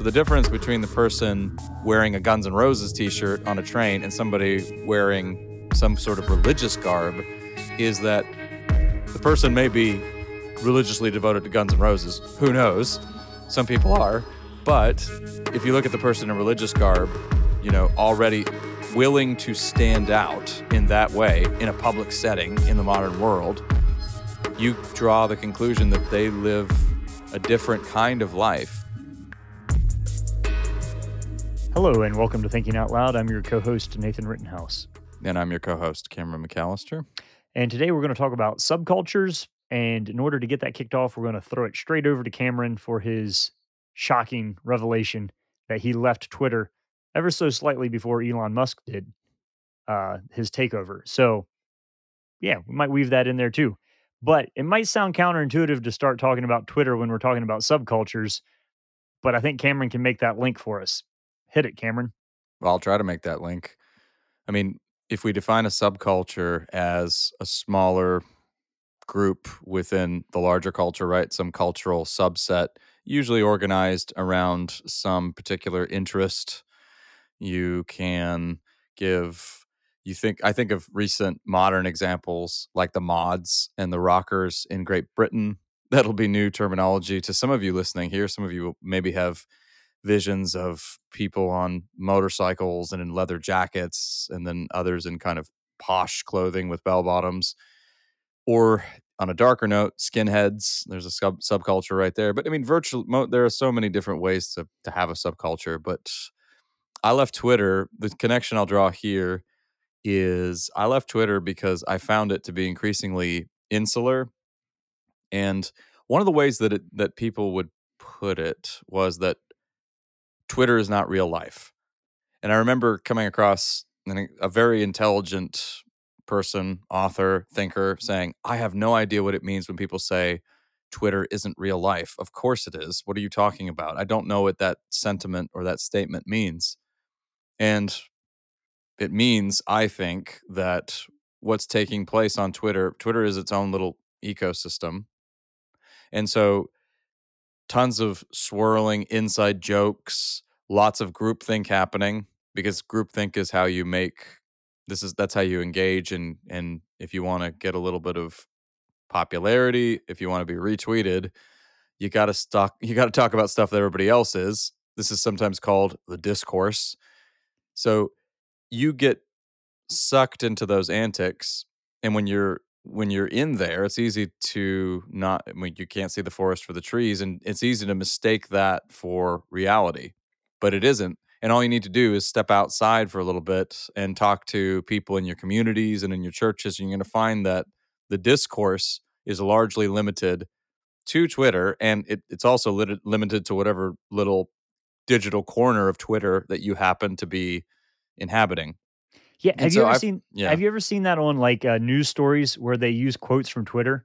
So the difference between the person wearing a Guns N' Roses t-shirt on a train and somebody wearing some sort of religious garb is that the person may be religiously devoted to Guns N' Roses. Who knows? Some people are. But if you look at the person in religious garb, you know, already willing to stand out in that way in a public setting in the modern world, you draw the conclusion that they live a different kind of life. Hello, and welcome to Thinking Out Loud. I'm your co host, Nathan Rittenhouse. And I'm your co host, Cameron McAllister. And today we're going to talk about subcultures. And in order to get that kicked off, we're going to throw it straight over to Cameron for his shocking revelation that he left Twitter ever so slightly before Elon Musk did uh, his takeover. So, yeah, we might weave that in there too. But it might sound counterintuitive to start talking about Twitter when we're talking about subcultures. But I think Cameron can make that link for us. Hit it, Cameron. Well, I'll try to make that link. I mean, if we define a subculture as a smaller group within the larger culture, right? Some cultural subset, usually organized around some particular interest. You can give you think I think of recent modern examples like the mods and the rockers in Great Britain. That'll be new terminology to some of you listening here. Some of you maybe have visions of people on motorcycles and in leather jackets, and then others in kind of posh clothing with bell bottoms. Or on a darker note, skinheads. There's a sub subculture right there. But I mean, virtually, mo- there are so many different ways to to have a subculture. But I left Twitter. The connection I'll draw here is I left Twitter because I found it to be increasingly insular. And one of the ways that it, that people would put it was that Twitter is not real life. And I remember coming across a very intelligent person, author, thinker mm-hmm. saying, I have no idea what it means when people say Twitter isn't real life. Of course it is. What are you talking about? I don't know what that sentiment or that statement means. And it means, I think, that what's taking place on Twitter, Twitter is its own little ecosystem. And so tons of swirling inside jokes, lots of groupthink happening because groupthink is how you make this is that's how you engage and and if you want to get a little bit of popularity, if you want to be retweeted, you got to stock you got to talk about stuff that everybody else is. This is sometimes called the discourse. So you get sucked into those antics and when you're when you're in there, it's easy to not, I mean, you can't see the forest for the trees, and it's easy to mistake that for reality, but it isn't. And all you need to do is step outside for a little bit and talk to people in your communities and in your churches, and you're going to find that the discourse is largely limited to Twitter, and it, it's also lit- limited to whatever little digital corner of Twitter that you happen to be inhabiting. Yeah, have so you ever I've, seen? Yeah. Have you ever seen that on like uh, news stories where they use quotes from Twitter?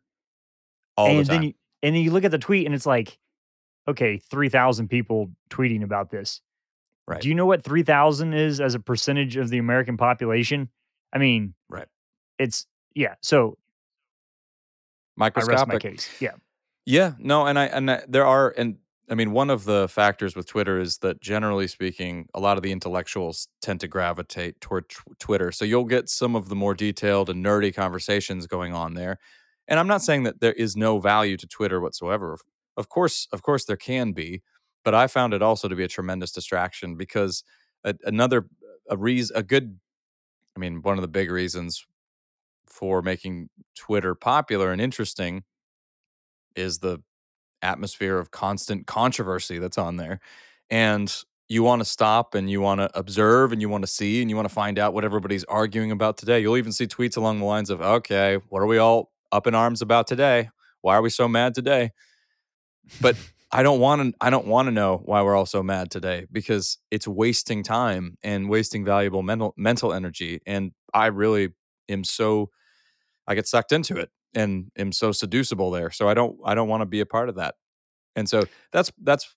All and the time. Then you, and then you look at the tweet and it's like, okay, three thousand people tweeting about this. Right. Do you know what three thousand is as a percentage of the American population? I mean, right. It's yeah. So microscopic. I rest my case. Yeah. Yeah. No, and I and I, there are and I mean, one of the factors with Twitter is that generally speaking, a lot of the intellectuals tend to gravitate toward t- Twitter. So you'll get some of the more detailed and nerdy conversations going on there. And I'm not saying that there is no value to Twitter whatsoever. Of course, of course there can be, but I found it also to be a tremendous distraction because a, another a reason a good I mean, one of the big reasons for making Twitter popular and interesting is the atmosphere of constant controversy that's on there. And you want to stop and you want to observe and you want to see and you want to find out what everybody's arguing about today. You'll even see tweets along the lines of, okay, what are we all up in arms about today? Why are we so mad today? But I don't want to I don't want to know why we're all so mad today because it's wasting time and wasting valuable mental mental energy and I really am so I get sucked into it and am so seducible there. So I don't I don't want to be a part of that. And so that's that's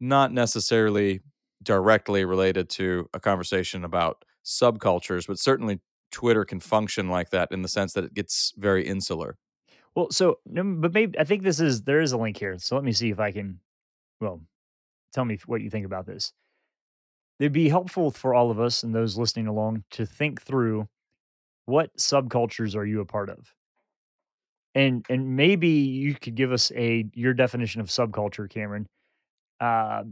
not necessarily directly related to a conversation about subcultures, but certainly Twitter can function like that in the sense that it gets very insular. Well, so but maybe I think this is there is a link here. So let me see if I can well tell me what you think about this. It'd be helpful for all of us and those listening along to think through what subcultures are you a part of? And and maybe you could give us a your definition of subculture, Cameron, Uh,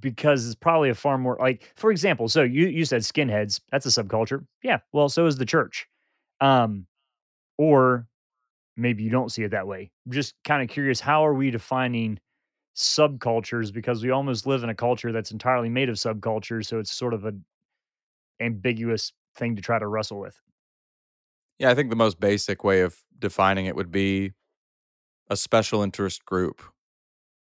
because it's probably a far more like, for example, so you you said skinheads, that's a subculture. Yeah, well, so is the church. Um, or maybe you don't see it that way. I'm just kind of curious, how are we defining subcultures? Because we almost live in a culture that's entirely made of subcultures, so it's sort of an ambiguous thing to try to wrestle with. Yeah, I think the most basic way of defining it would be a special interest group.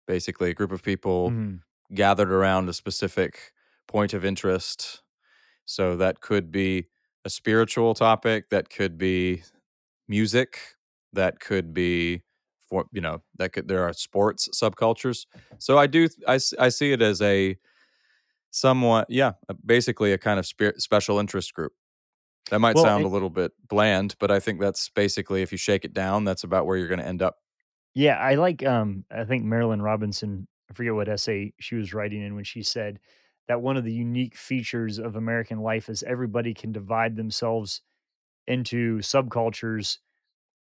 Basically, a group of people Mhm. gathered around a specific point of interest. So that could be a spiritual topic, that could be music, that could be for you know, that could there are sports subcultures. So I do i, I, see it as a somewhat yeah, basically a kind of spirit, special interest group. That might Well, sound a little bit bland, but I think that's basically if you shake it down, that's about where you're going to end up. yeah, I like um I think Marilynne Robinson, I forget what essay she was writing in when she said that one of the unique features of American life is everybody can divide themselves into subcultures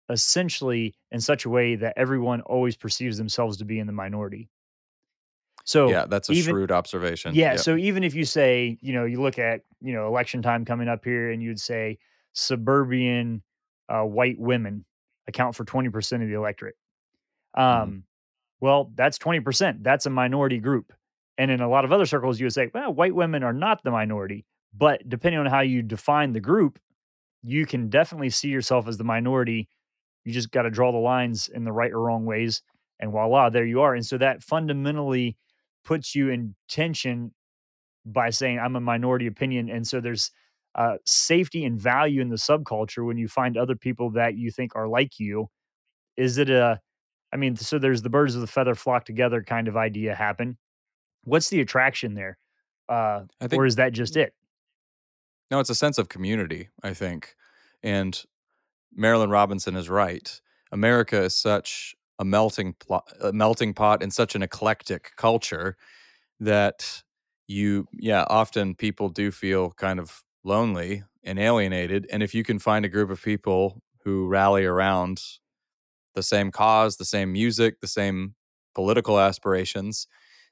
essentially in such a way that everyone always perceives themselves to be in the minority. So Yeah, that's a even shrewd observation. yeah, so even if you say, you know, you look at, you know, election time coming up here and you'd say suburban uh, white women account for 20% of the electorate. Mhm. Um, well, that's 20%. That's a minority group. And in a lot of other circles, you would say, well, white women are not the minority. But depending on how you define the group, you can definitely see yourself as the minority. You just got to draw the lines in the right or wrong ways. And voila, there you are. And so that fundamentally puts you in tension by saying, I'm a minority opinion. And so there's uh, safety and value in the subculture when you find other people that you think are like you. Is it a, I mean, so there's the birds of the feather flock together kind of idea happen. What's the attraction there? Uh, I or is that just it? no, it's a sense of community, I think. And Marilynne Robinson is right. America is such a melting plot, a melting pot and such an eclectic culture that you yeah, often people do feel kind of lonely and alienated and if you can find a group of people who rally around the same cause, the same music, the same political aspirations,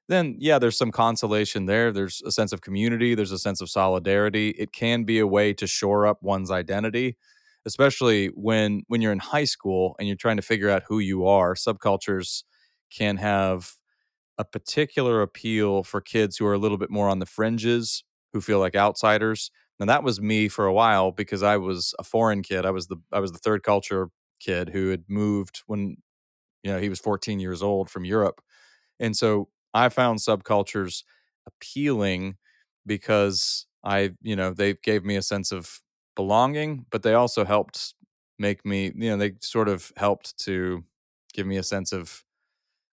then yeah, there's some consolation there. There's a sense of community, there's a sense of solidarity. It can be a way to shore up one's identity, especially when when you're in high school and you're trying to figure out who you are. Subcultures can have a particular appeal for kids who are a little bit more on the fringes, who feel like outsiders. And that was me for a while because I was a foreign kid. I was the I was the third culture kid who had moved when you know he was 14 years old from Europe and so I found subcultures appealing because I, you know, they gave me a sense of belonging, but they also helped make me, you know, they sort of helped to give me a sense of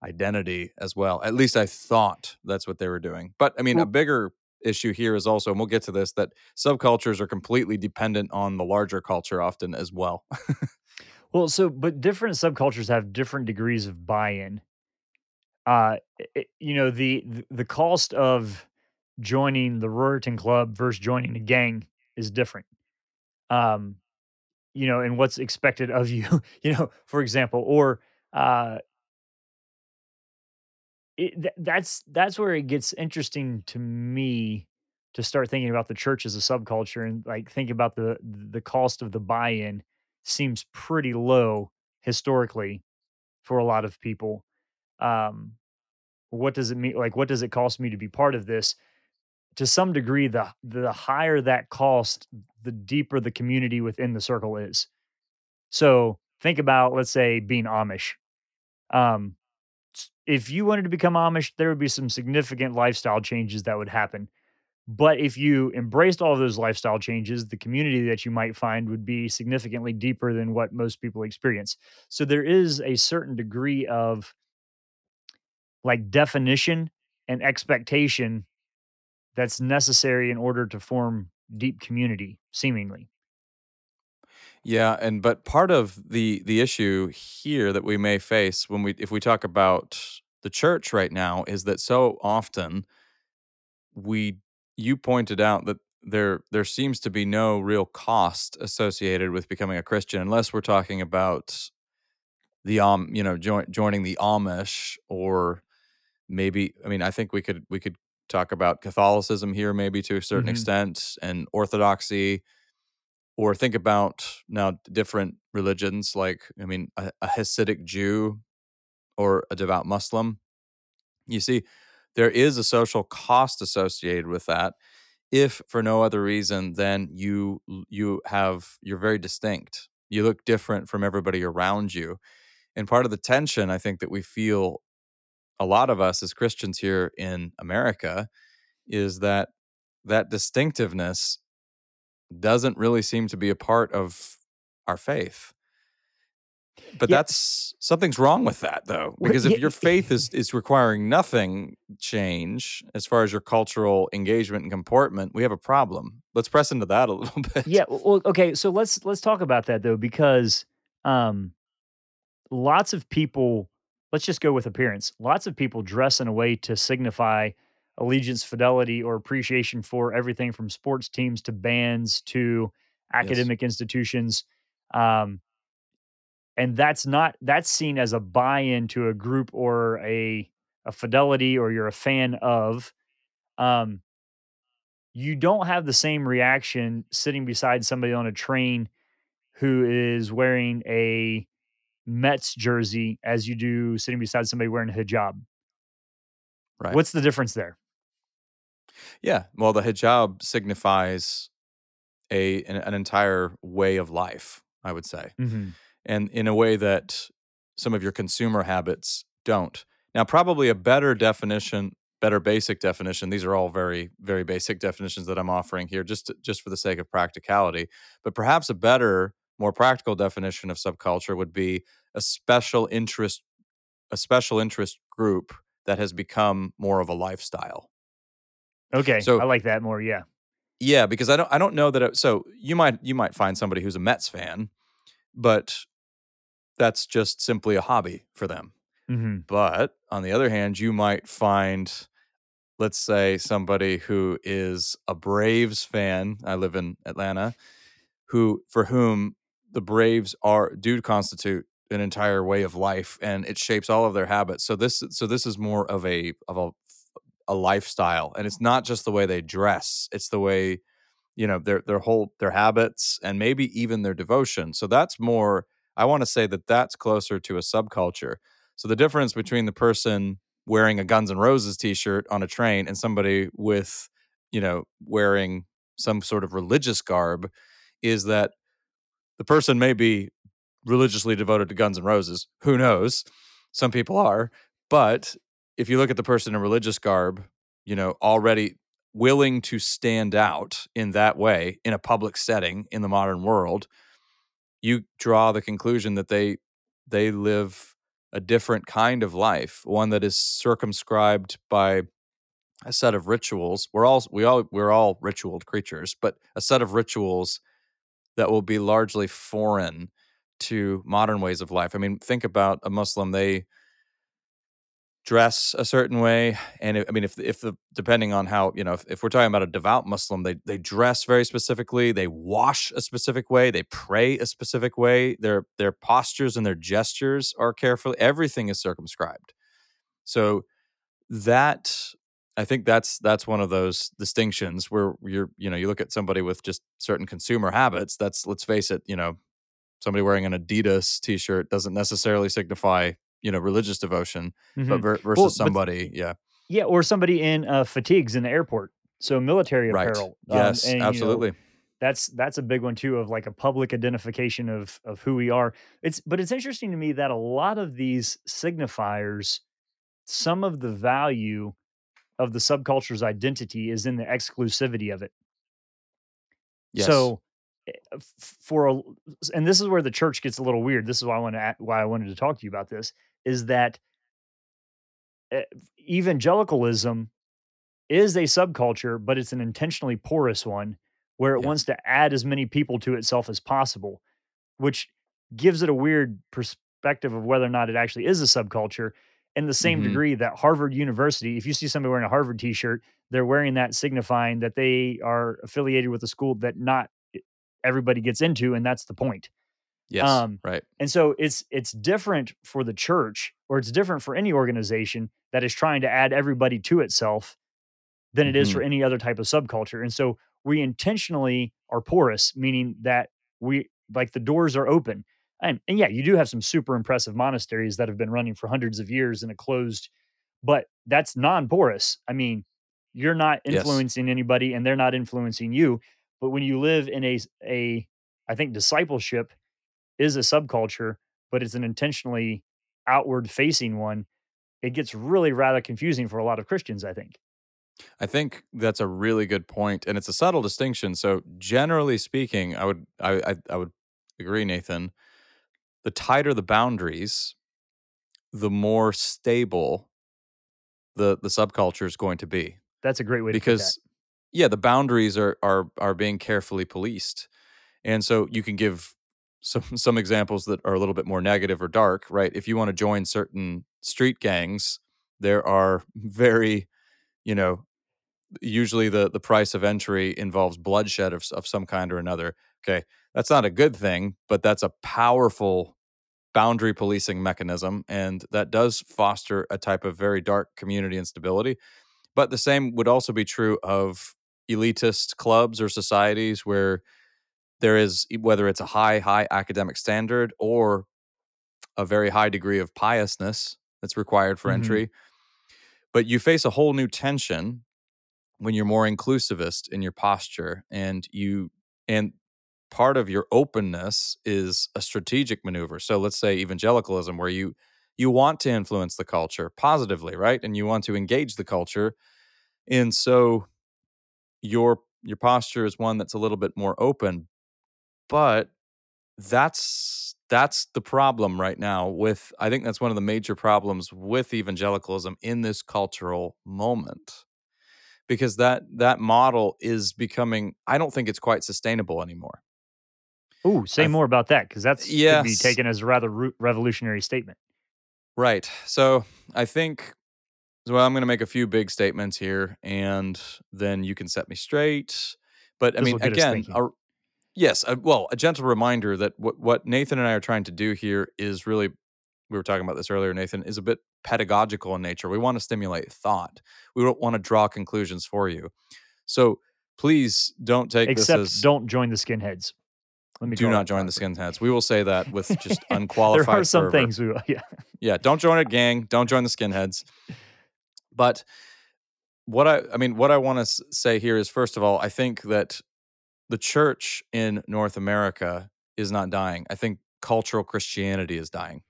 identity as well. At least I thought that's what they were doing. But I mean, a bigger issue here is also, and we'll get to this, that subcultures are completely dependent on the larger culture often as well. well, so but different subcultures have different degrees of buy-in. Uh, i- i- you know, the the the cost of joining the Ruritan Club versus joining a gang is different. Um, you know, and what's expected of you, you know, for example, or uh it, th- that's that's where it gets interesting to me to start thinking about the church as a subculture and like think about the the cost of the buy-in seems pretty low historically for a lot of people. Um, what does it mean? Like, what does it cost me to be part of this? To some degree, the the higher that cost, the deeper the community within the circle is. So think about, let's say, being Amish. Um, if you wanted to become Amish, there would be some significant lifestyle changes that would happen. But if you embraced all of those lifestyle changes, the community that you might find would be significantly deeper than what most people experience. So there is a certain degree of like definition and expectation that's necessary in order to form deep community, seemingly. Yeah, and but part of the the issue here that we may face when we if we talk about the church right now is that so often we you pointed out that there there seems to be no real cost associated with becoming a Christian unless we're talking about the um you know join, joining the Amish or maybe I mean I think we could we could talk about Catholicism here maybe to a certain Mhm. extent and Orthodoxy or think about now different religions like I mean a, a Hasidic Jew or a devout Muslim. You see, there is a social cost associated with that if for no other reason than you you have you're very distinct. You look different from everybody around you. And part of the tension I think that we feel a lot of us as Christians here in America is that that distinctiveness doesn't really seem to be a part of our faith. But Yeah, that's something's wrong with that though, because if your faith is is requiring nothing change as far as your cultural engagement and comportment, we have a problem. Let's press into that a little bit. yeah, well, okay, so let's let's talk about that though, because um, lots of people, let's just go with appearance. Lots of people dress in a way to signify allegiance, fidelity, or appreciation for everything from sports teams to bands to Yes, academic institutions. Um, and that's not that's seen as a buy-in to a group or a a fidelity or you're a fan of. Um, you don't have the same reaction sitting beside somebody on a train who is wearing a Mets jersey as you do sitting beside somebody wearing a hijab. right. What's the difference there? Yeah, well, the hijab signifies a an, an entire way of life, I would say. Mhm. and in a way that some of your consumer habits don't. Now, probably a better definition, better basic definition. These are all very, very basic definitions that I'm offering here, just to, just for the sake of practicality. But perhaps a better, more practical definition of subculture would be a special interest, a special interest group that has become more of a lifestyle. Okay, So I like that more, yeah. yeah, because I don't, I don't know that. It, so you might, you might find somebody who's a Mets fan, but that's just simply a hobby for them Mhm. But on the other hand, you might find, let's say, somebody who is a Braves fan. I live in Atlanta, who for whom the Braves are do constitute an entire way of life, and it shapes all of their habits. So this, so this is more of a of a a lifestyle, and it's not just the way they dress; it's the way you know their their whole their habits and maybe even their devotion so that's more i want to say that that's closer to a subculture so the difference between the person wearing a guns N' roses t-shirt on a train and somebody with you know wearing some sort of religious garb is that the person may be religiously devoted to guns N' roses who knows some people are but if you look at the person in religious garb you know already willing to stand out in that way in a public setting in the modern world, you draw the conclusion that they they live a different kind of life, one that is circumscribed by a set of rituals. We're all we all we're all ritualed creatures, but a set of rituals that will be largely foreign to modern ways of life. I mean, think about a Muslim, they dress a certain way and it, i mean if if the depending on how you know if, if we're talking about a devout muslim they they dress very specifically they wash a specific way they pray a specific way their their postures and their gestures are carefully everything is circumscribed so that i think that's that's one of those distinctions where you're you know you look at somebody with just certain consumer habits that's let's face it you know somebody wearing an adidas t-shirt doesn't necessarily signify you know religious devotion but Mhm. ver- Well, versus but somebody yeah yeah, or somebody in, uh, fatigues in the airport. So military Right. apparel, um, Yes, and, you know, absolutely. that's that's a big one too of, like, a public identification of of who we are. It's but it's interesting to me that a lot of these signifiers, some of the value of the subculture's identity is in the exclusivity of it. Yes. So, eh, for a, and this is where the church gets a little weird. This is why I wanna why I wanted to talk to you about this, is that, eh, evangelicalism is a subculture, but it's an intentionally porous one where it Yeah. wants to add as many people to itself as possible, which gives it a weird perspective of whether or not it actually is a subculture. In the same Mhm. degree that Harvard University, if you see somebody wearing a Harvard t-shirt, they're wearing that signifying that they are affiliated with a school that not everybody gets into, and that's the point. Yes, Um, right. and so it's it's different for the church, or it's different for any organization that is trying to add everybody to itself than it is for Mhm. any other type of subculture, and so we intentionally are porous, meaning that we like, the doors are open, and and, yeah, you do have some super impressive monasteries that have been running for hundreds of years in a closed but that's non-porous. I mean, you're not Yes. influencing anybody, and they're not influencing you, but when you live in a a I think discipleship is a subculture, but it's an intentionally outward-facing one, it gets really rather confusing for a lot of Christians, I think. I think that's a really good point, and it's a subtle distinction, so, generally speaking, I would I I I would agree, Nathan. The tighter the boundaries, the more stable the the subculture is going to be. That's a great way to. Because yeah, the boundaries are are are being carefully policed, and so you can give some some examples that are a little bit more negative or dark, right? If you wanna join certain street gangs, there are very, you know usually the the price of entry involves bloodshed of of some kind or another, 'kay? That's not a good thing, but that's a powerful boundary policing mechanism, and that does foster a type of very dark community instability, but the same would also be true of elitist clubs or societies where there is whether it's a high, high academic standard or a very high degree of piousness that's required for Mhm. entry. But you face a whole new tension when you're more inclusivist in your posture, and you and part of your openness is a strategic maneuver, so let's say evangelicalism where you you want to influence the culture positively, right? And you want to engage the culture, and so your your posture is one that's a little bit more open, but that's that's the problem right now with I think that's one of the major problems with evangelicalism in this cultural moment. Because that that model is becoming I don't think it's quite sustainable anymore. Ooh, say more about that because that's could be taken as a rather ru revolutionary statement. Right, so, I think well, I'm gonna make a few big statements here, and then you can set me straight, but, I mean, This'll get us again, a yes, uh, well, a gentle reminder that what what Nathan and I are trying to do here is really we were talking about this earlier, Nathan, is a bit pedagogical in nature, we wanna stimulate thought. We don't wanna draw conclusions for you. So, please don't take this as don't join the skinheads. Let me Do not join the skinheads. We will say that with just unqualified. There are some fervor. things we will yeah. Yeah, don't join a gang, don't join the skinheads. But what I I mean, what I wanna say here is, first of all, I think that the church in North America is not dying, I think cultural Christianity is dying.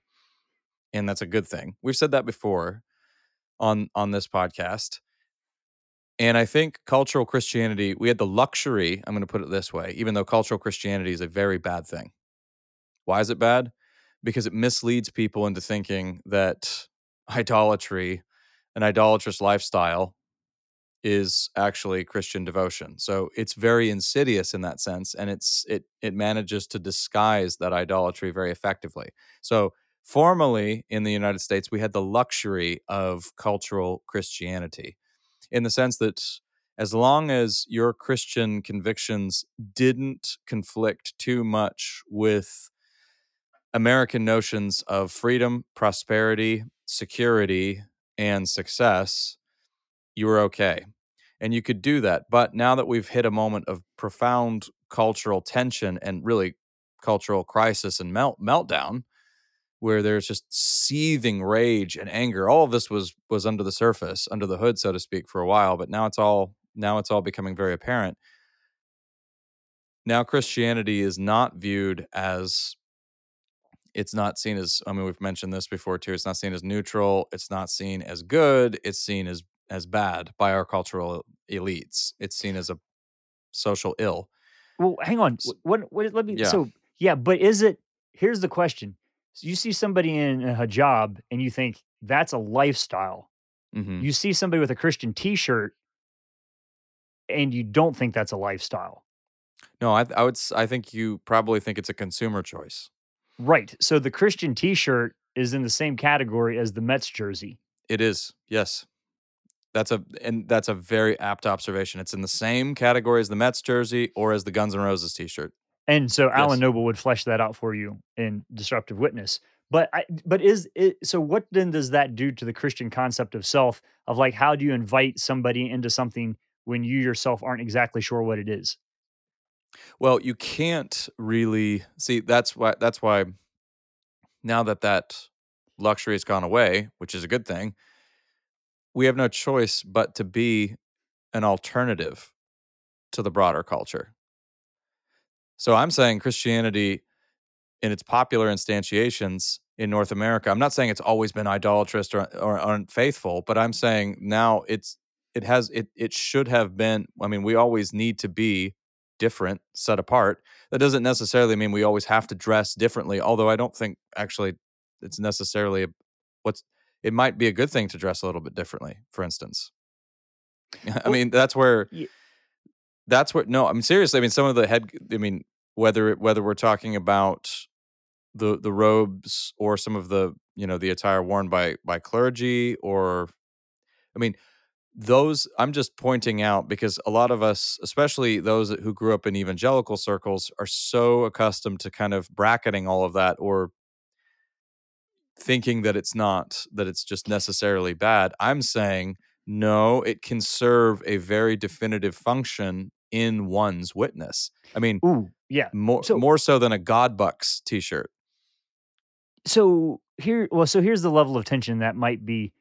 And that's a good thing. We've said that before on on this podcast. And I think cultural Christianity we had the luxury I'm gonna put it this way, even though cultural Christianity is a very bad thing. Why is it bad? Because it misleads people into thinking that idolatry, an idolatrous lifestyle, is actually Christian devotion. So, it's very insidious in that sense, and it's it it manages to disguise that idolatry very effectively. So, formerly in the United States, we had the luxury of cultural Christianity, in the sense that as long as your Christian convictions didn't conflict too much with American notions of freedom, prosperity, security, and success, you were okay. And you could do that, but now that we've hit a moment of profound cultural tension and really cultural crisis and melt meltdown, where there's just seething rage and anger, all of this was was under the surface, under the hood, so to speak, for a while, but now it's all now it's all becoming very apparent. Now Christianity is not viewed as it's not seen as I mean, we've mentioned this before too, it's not seen as neutral, it's not seen as good, it's seen as as bad by our cultural elites. It's seen as a social ill. Well, hang on, what what let me Yeah. so yeah, but is it here's the question. So, you see somebody in a hijab, and you think, "That's a lifestyle." Mhm. You see somebody with a Christian t-shirt and you don't think that's a lifestyle. No, I I would I think you probably think it's a consumer choice. Right, so the Christian t-shirt is in the same category as the Mets jersey. It is. Yes. That's a and that's a very apt observation. It's in the same category as the Mets jersey or as the Guns N' Roses t-shirt. And so Alan Noble would flesh that out for you in Disruptive Witness. But I but is it so what then does that do to the Christian concept of self of like how do you invite somebody into something when you yourself aren't exactly sure what it is? Well, you can't really see that's why that's why now that that luxury has gone away, which is a good thing, we have no choice but to be an alternative to the broader culture. So I'm saying Christianity in its popular instantiations in North America, I'm not saying it's always been idolatrous or, or unfaithful, but I'm saying now it's it has it it should have been. I mean, we always need to be different, set apart. That doesn't necessarily mean we always have to dress differently. Although I don't think actually it's necessarily a, what's it might be a good thing to dress a little bit differently. For instance, I Well, mean that's where ye that's what no, I mean seriously, I mean some of the head I mean whether whether we're talking about the the robes or some of the, you know, the attire worn by by clergy or I mean those I'm just pointing out because a lot of us, especially those who grew up in evangelical circles, are so accustomed to kind of bracketing all of that or thinking that it's not, that it's just necessarily bad. I'm saying no, it can serve a very definitive function in one's witness. I mean, ooh, yeah. more So more so than a God Bucks t-shirt. so here well so here's the level of tension that might be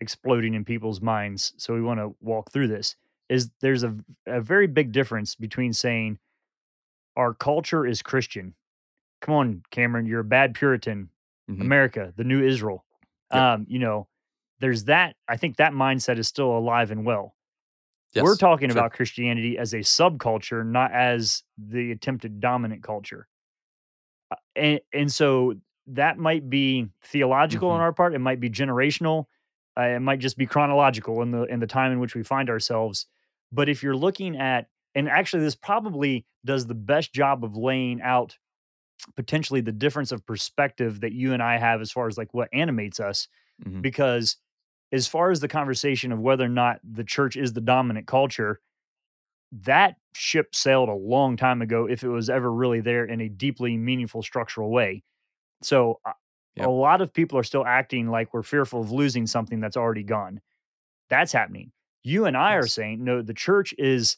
exploding in people's minds. So we want to walk through this. Is there's a a very big difference between saying our culture is Christian. Come on, Cameron, you're a bad Puritan. Mhm. America, the new Israel. Yep. Um, you know, there's that. I think that mindset is still alive and well. We're talking Sure. about Christianity as a subculture, not as the attempted dominant culture. Uh, and and so that might be theological on Mhm. our part. It might be generational. Uh, it might just be chronological in the in the time in which we find ourselves. But if you're looking at, and actually, this probably does the best job of laying out potentially the difference of perspective that you and I have as far as like what animates us. Mhm. Because as far as the conversation of whether or not the church is the dominant culture, that ship sailed a long time ago if it was ever really there in a deeply meaningful structural way. So uh, a lot of people are still acting like we're fearful of losing something that's already gone. That's happening. You and I are saying no, the church is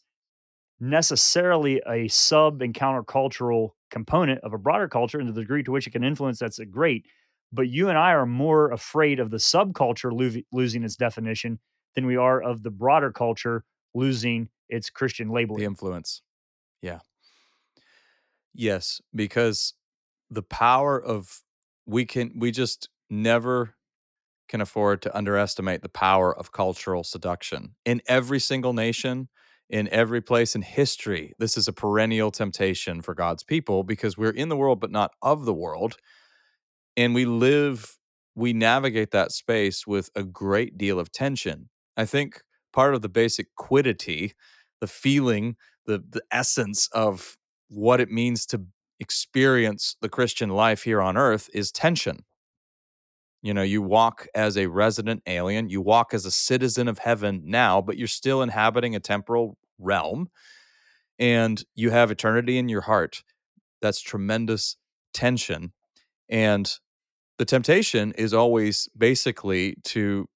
necessarily a sub and countercultural component of a broader culture and the degree to which it can influence that's a great but you and i are more afraid of the subculture lo- losing its definition than we are of the broader culture losing its christian labeling. The influence. Yeah. Yes, because the power of we can we just never can afford to underestimate the power of cultural seduction in every single nation, in every place in history. This is a perennial temptation for God's people because we're in the world but not of the world, and we live we navigate that space with a great deal of tension. I think part of the basic quiddity, the feeling, the the essence of what it means to experience the Christian life here on earth is tension. You know, you walk as a resident alien, you walk as a citizen of heaven now, but you're still inhabiting a temporal realm and you have eternity in your heart. That's tremendous tension. And the temptation is always basically to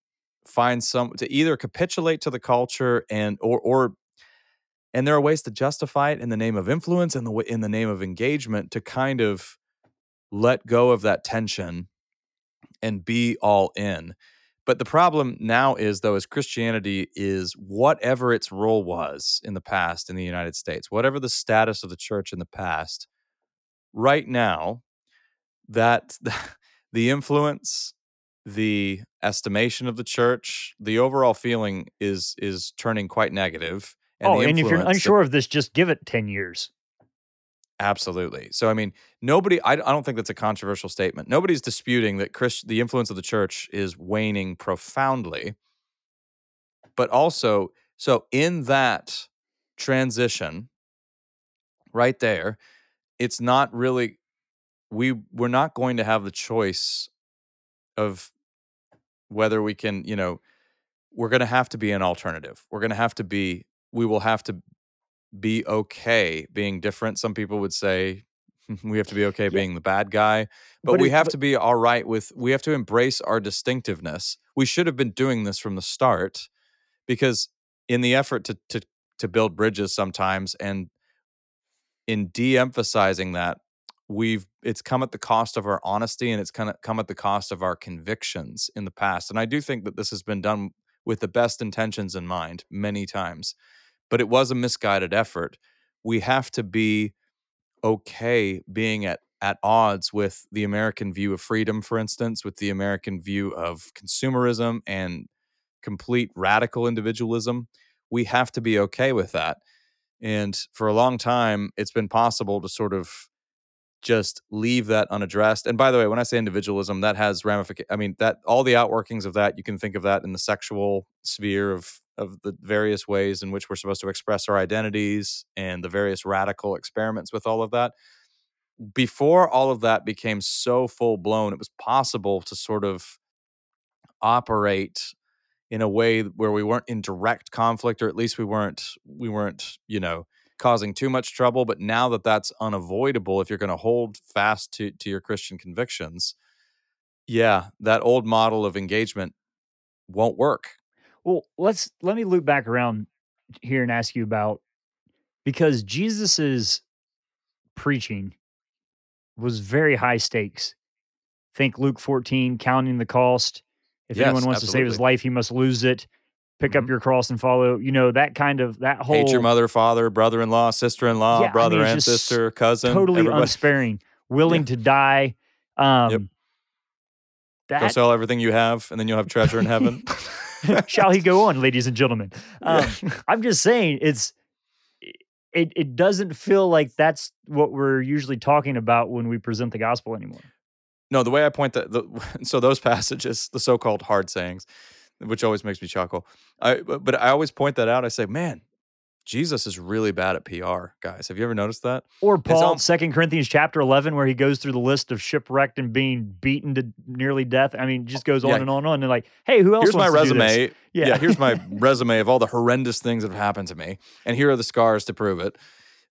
find some to either capitulate to the culture and or or and there are ways to justify it in the name of influence and the in the name of engagement to kind of let go of that tension and be all in. But the problem now is though is Christianity is whatever its role was in the past in the United States, whatever the status of the church in the past, right now that the influence the estimation of the church the overall feeling is is turning quite negative and oh and if you're influence that unsure of this just give it 10 years Absolutely. So, I mean, nobody, I, I don't think that's a controversial statement. Nobody's disputing that Chris, the influence of the church is waning profoundly. But also, so in that transition right there, it's not really, we, we're not going to have the choice of whether we can, you know, we're going to have to be an alternative. We're going to have to be, we will have to be okay being different. Some people would say we have to be okay Yeah. being the bad guy, but, But we it- have but- to be all right with, we have to embrace our distinctiveness. We should have been doing this from the start because in the effort to, to, to build bridges sometimes and in de-emphasizing that we've it's come at the cost of our honesty and it's kind of come at the cost of our convictions in the past and i do think that this has been done with the best intentions in mind many times but it was a misguided effort. We have to be okay being at at odds with the american view of freedom for instance with the american view of consumerism and complete radical individualism. We have to be okay with that and for a long time, it's been possible to sort of just leave that unaddressed. And by the way, when I say individualism, that has ramifications. I mean, that all the outworkings of that, you can think of that in the sexual sphere of of the various ways in which we're supposed to express our identities and the various radical experiments with all of that. Before all of that became so full blown, it was possible to sort of operate in a way where we weren't in direct conflict or at least we weren't we weren't you know causing too much trouble but now that that's unavoidable if you're going to hold fast to to your christian convictions yeah that old model of engagement won't work Well, let's let me loop back around here and ask you about because Jesus's preaching was very high stakes. Think Luke 14, counting the cost. If Yes, anyone wants to save his life, he must lose it. Pick up Mhm. your cross and follow. You know, that kind of that whole hate your mother father brother-in-law sister-in-law Yeah, I brother mean, and sister cousin totally everybody unsparing, willing to die. Um go that sell everything you have and then you'll have treasure in heaven shall he go on, ladies and gentlemen? Um, Yeah. I'm just saying it's it it doesn't feel like that's what we're usually talking about when we present the gospel anymore. No, the way I point that, the, so those passages, the so-called hard sayings, which always makes me chuckle. I, but but I always point that out. I say, man, Jesus is really bad at PR, guys. Have you ever noticed that? Or Paul, Second Corinthians chapter eleven, where he goes through the list of shipwrecked and being beaten to nearly death. I mean, oh, just goes on Yeah. and on and on. And like, hey, who else? Here's my wants to do this? resume. Yeah. Yeah. here's my resume of all the horrendous things that have happened to me, and here are the scars to prove it.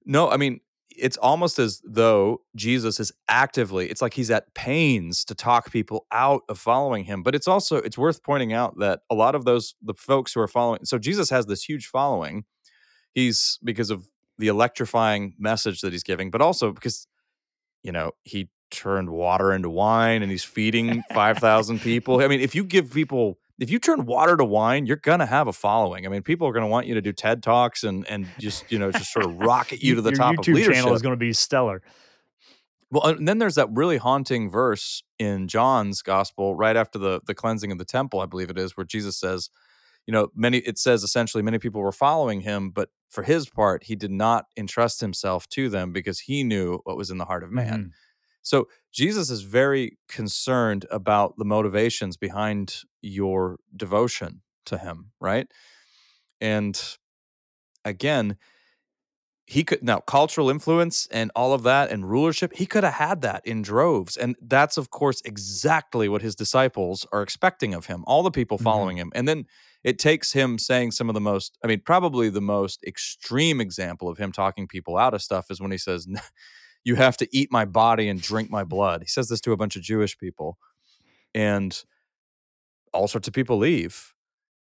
No, I mean, it's almost as though Jesus is actively. It's like he's at pains to talk people out of following him. But it's also it's worth pointing out that a lot of those the folks who are following. So Jesus has this huge following. He's because of the electrifying message that he's giving, but also because you know he turned water into wine and he's feeding 5000 people i mean if you give people if you turn water to wine you're gonna have a following i mean people are gonna want you to do ted talks and and just you know just sort of rocket you to the Your top YouTube of leadership channel is going to be stellar. well, and then there's that really haunting verse in John's gospel right after the the cleansing of the temple, I believe it is, where Jesus says, you know, many it says essentially many people were following him, but for his part, he did not entrust himself to them because he knew what was in the heart of man. Mhm. So Jesus is very concerned about the motivations behind your devotion to him, right? And again, he could now cultural influence and all of that and rulership, he could have had that in droves. And that's of course exactly what his disciples are expecting of him, all the people Mhm. following him. And then it takes him saying some of the most, I mean, probably the most extreme example of him talking people out of stuff is when he says, You have to eat my body and drink my blood. He says this to a bunch of Jewish people. And all sorts of people leave.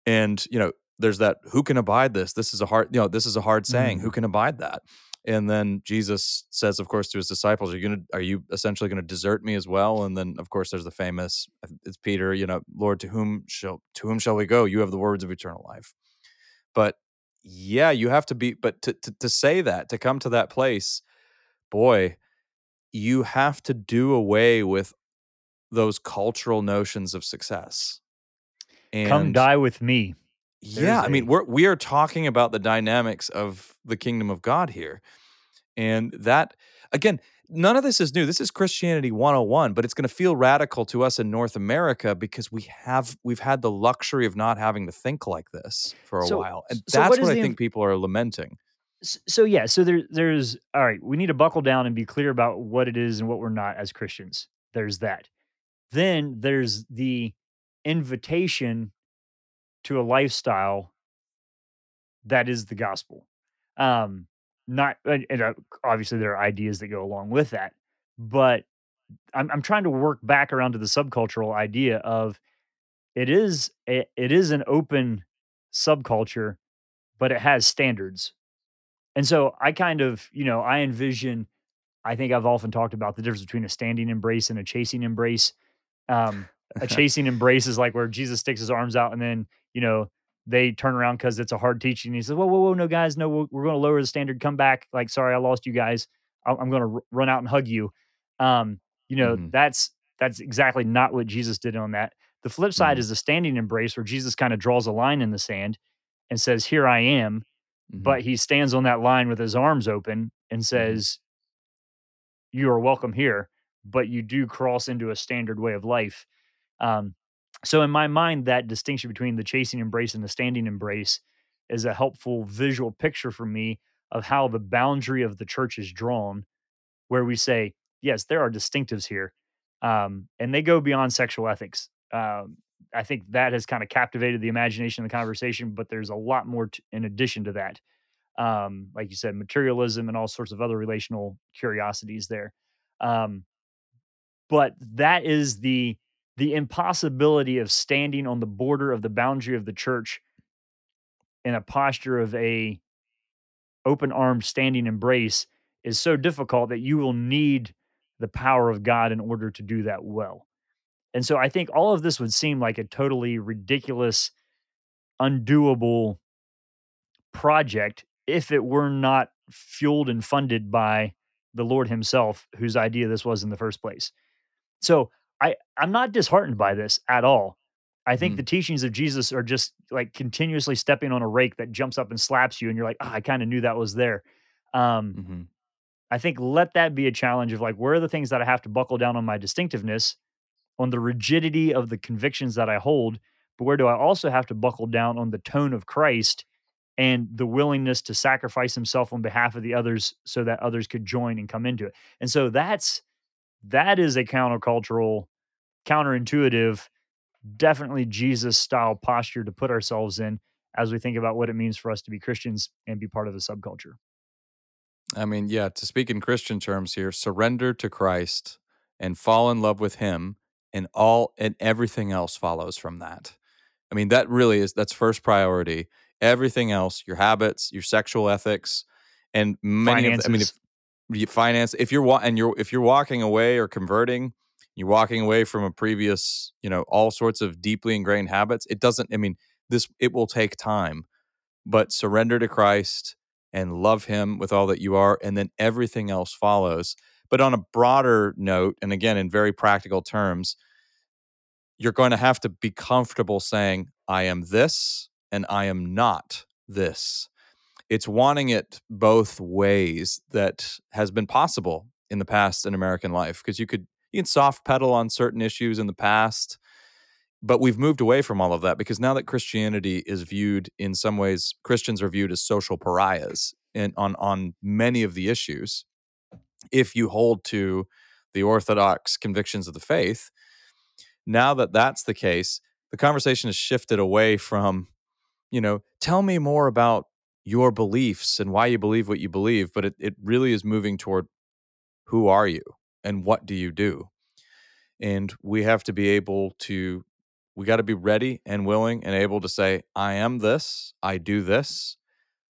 And, you know, there's that who can abide this? This is a hard, you know, this is a hard saying. Who mm. can abide that? And then Jesus says, of course, to his disciples, Are you gonna are you essentially gonna desert me as well? And then of course there's the famous it's Peter, you know, Lord, to whom shall to whom shall we go? You have the words of eternal life. But yeah, you have to be, but to to, to say that, to come to that place, boy, you have to do away with those cultural notions of success. And Come die with me. yeah, I mean, we're we are talking about the dynamics of the kingdom of God here. And that again, none of this is new. This is Christianity 101, but it's going to feel radical to us in North America because we have we've had the luxury of not having to think like this for a So- while. And so that's what what, I think people are lamenting. So yeah, so there there's all right, we need to buckle down and be clear about what it is and what we're not as Christians. There's that. then there's the invitation to a lifestyle that is the gospel. Um, not and, and uh, obviously there are ideas that go along with that, but I'm I'm trying to work back around to the subcultural idea of it is a, it is an open subculture, but it has standards. And so I kind of, you know, I envision I think I've often talked about the difference between a standing embrace and a chasing embrace. Um, a chasing embrace is like where Jesus sticks his arms out and then, you know, they turn around because it's a hard teaching. He says, Whoa, whoa, whoa, no, guys, no, we're, we're going to lower the standard. Come back. Like, sorry, I lost you guys. I'm, I'm going to r- run out and hug you. Um, you know, Mhm, that's that's exactly not what Jesus did on that. The flip side mhm, is a standing embrace where Jesus kind of draws a line in the sand and says, Here I am. Mhm, But he stands on that line with his arms open and mhm, says, You are welcome here, but you do cross into a standard way of life. Um, so in my mind, that distinction between the chasing embrace and the standing embrace is a helpful visual picture for me of how the boundary of the church is drawn, where we say, yes, there are distinctives here, um, and they go beyond sexual ethics. Um, I think that has kind of captivated the imagination of the conversation, but there's a lot more in addition to that. Um, like you said, materialism and all sorts of other relational curiosities there. Um, but that is the the impossibility of standing on the border of the boundary of the church in a posture of a open-armed standing embrace is so difficult that you will need the power of God in order to do that well. And so I think all of this would seem like a totally ridiculous, undoable project if it were not fueled and funded by the Lord himself whose idea this was in the first place. So I I'm not disheartened by this at all. I think the mm, teachings of Jesus are just like continuously stepping on a rake that jumps up and slaps you, and you're like, oh, I kind of knew that was there. Um, mhm. I think let that be a challenge of like, where are the things that I have to buckle down on my distinctiveness, on the rigidity of the convictions that I hold, but where do I also have to buckle down on the tone of Christ and the willingness to sacrifice himself on behalf of the others so that others could join and come into it. And so that's that is a countercultural counterintuitive, definitely Jesus style posture to put ourselves in as we think about what it means for us to be Christians and be part of a subculture. I mean, yeah, to speak in Christian terms here, surrender to Christ and fall in love with him and all and everything else follows from that. I mean, that really is that's first priority. Everything else, your habits, your sexual ethics, and many of the, I mean, if you finance, if you're and you're if you're walking away or converting, you're walking away from a previous, you know, all sorts of deeply ingrained habits. It doesn't. I mean, this it will take time but surrender to Christ and love him with all that you are and then everything else follows but on a broader note and again in very practical terms you're going to have to be comfortable saying i am this and i am not this it's wanting it both ways that has been possible in the past in american life because you could you can soft pedal on certain issues in the past but we've moved away from all of that because now that Christianity is viewed in some ways, Christians are viewed as social pariahs and on on many of the issues. If you hold to the orthodox convictions of the faith, now that that's the case, the conversation has shifted away from, you know, tell me more about your beliefs and why you believe what you believe, but it, it really is moving toward who are you and what do you do? And we have to be able to we got to be ready and willing and able to say, I am this, I do this,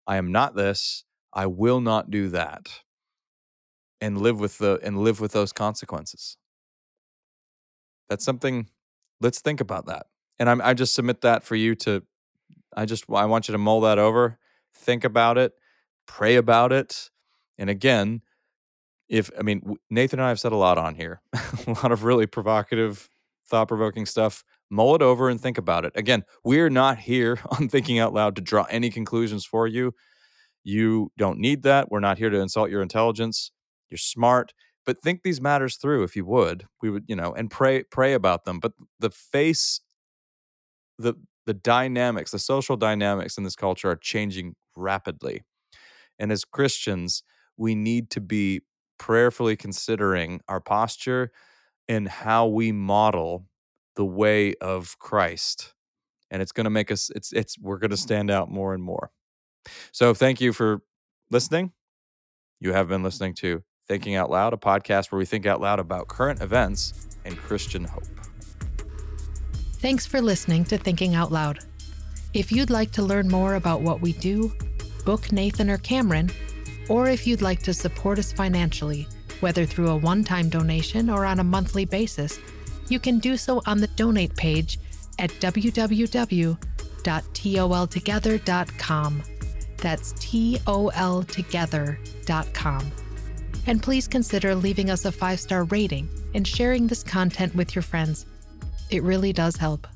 I am not this, I will not do that, and live with the and live with those consequences. That's something let's think about that. And I'm I just submit that for you to I just I want you to mull that over, think about it, pray about it. And again, if I mean Nathan and I have said a lot on here, a lot of really provocative, thought provoking stuff. Mull it over and think about it. Again, we're not here on thinking out loud to draw any conclusions for you. You don't need that. We're not here to insult your intelligence. You're smart, but think these matters through if you would. We would, you know, and pray pray about them. But the face the the dynamics, the social dynamics in this culture are changing rapidly. And as Christians, we need to be prayerfully considering our posture and how we model the way of Christ. And it's going to make us it's it's we're going to stand out more and more. So thank you for listening. You have been listening to Thinking Out Loud, a podcast where we think out loud about current events and Christian hope. Thanks for listening to Thinking Out Loud. If you'd like to learn more about what we do, book Nathan or Cameron, or if you'd like to support us financially, whether through a one time donation or on a monthly basis, you can do so on the donate page at www.toltogether.com. That's toltogether.com. And please consider leaving us a five star rating and sharing this content with your friends. It really does help.